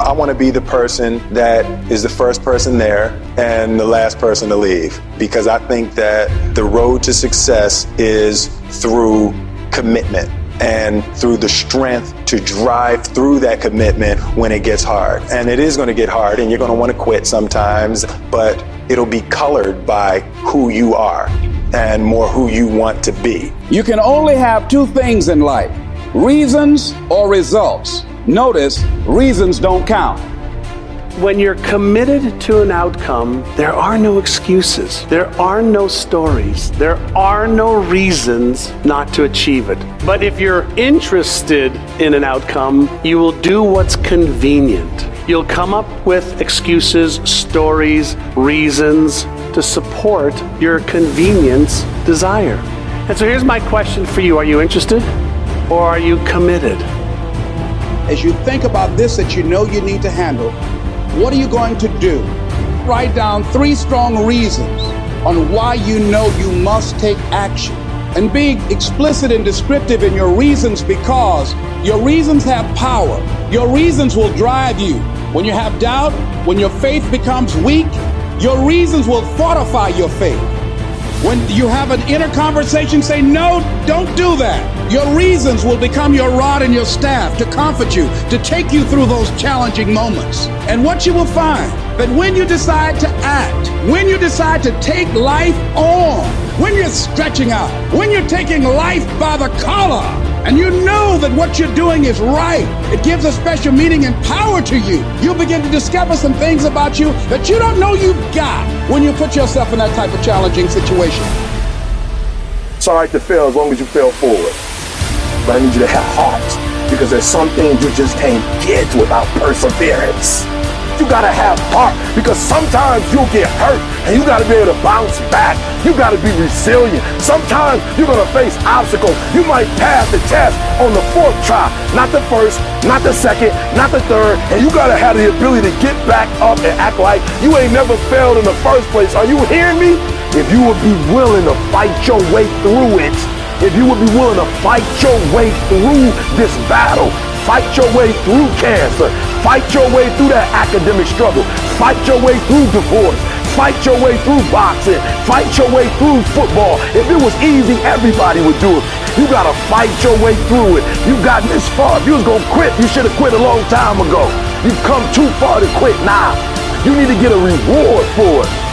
I want to be the person that is the first person there and the last person to leave because I think that the road to success is through commitment and through the strength to drive through that commitment when it gets hard. And it is going to get hard and you're going to want to quit sometimes, but it'll be colored by who you are and more who you want to be. You can only have two things in life reasons or results. Notice reasons don't count. When you're committed to an outcome, there are no excuses. There are no stories. There are no reasons not to achieve it. But if you're interested in an outcome, you will do what's convenient. You'll come up with excuses, stories, reasons to support your convenience desire. And so here's my question for you Are you interested or are you committed? As you think about this that you know you need to handle, what are you going to do? Write down three strong reasons on why you know you must take action. And be explicit and descriptive in your reasons because your reasons have power. Your reasons will drive you. When you have doubt, when your faith becomes weak, your reasons will fortify your faith. When you have an inner conversation, say, No, don't do that. Your reasons will become your rod and your staff to comfort you, to take you through those challenging moments. And what you will find that when you decide to act, when you decide to take life on, when you're stretching out, when you're taking life by the collar, and you know that what you're doing is right, it gives a special meaning and power to you. You'll begin to discover some things about you that you don't know you've got when you put yourself in that type of challenging situation. It's to fail as long as you fail forward. But I need you to have heart because there's some things you just can't get without perseverance. You gotta have heart because sometimes you'll get hurt and you gotta be able to bounce back. You gotta be resilient. Sometimes you're gonna face obstacles. You might pass the test on the fourth try, not the first, not the second, not the third, and you gotta have the ability to get back up and act like you ain't never failed in the first place. Are you hearing me? If you would be willing to fight your way through it, if you would be willing to fight your way through this battle, fight your way through cancer, fight your way through that academic struggle, fight your way through divorce, fight your way through boxing, fight your way through football. If it was easy, everybody would do it. You gotta fight your way through it. You got this far. If you was gonna quit, you should have quit a long time ago. You've come too far to quit now. You need to get a reward for it.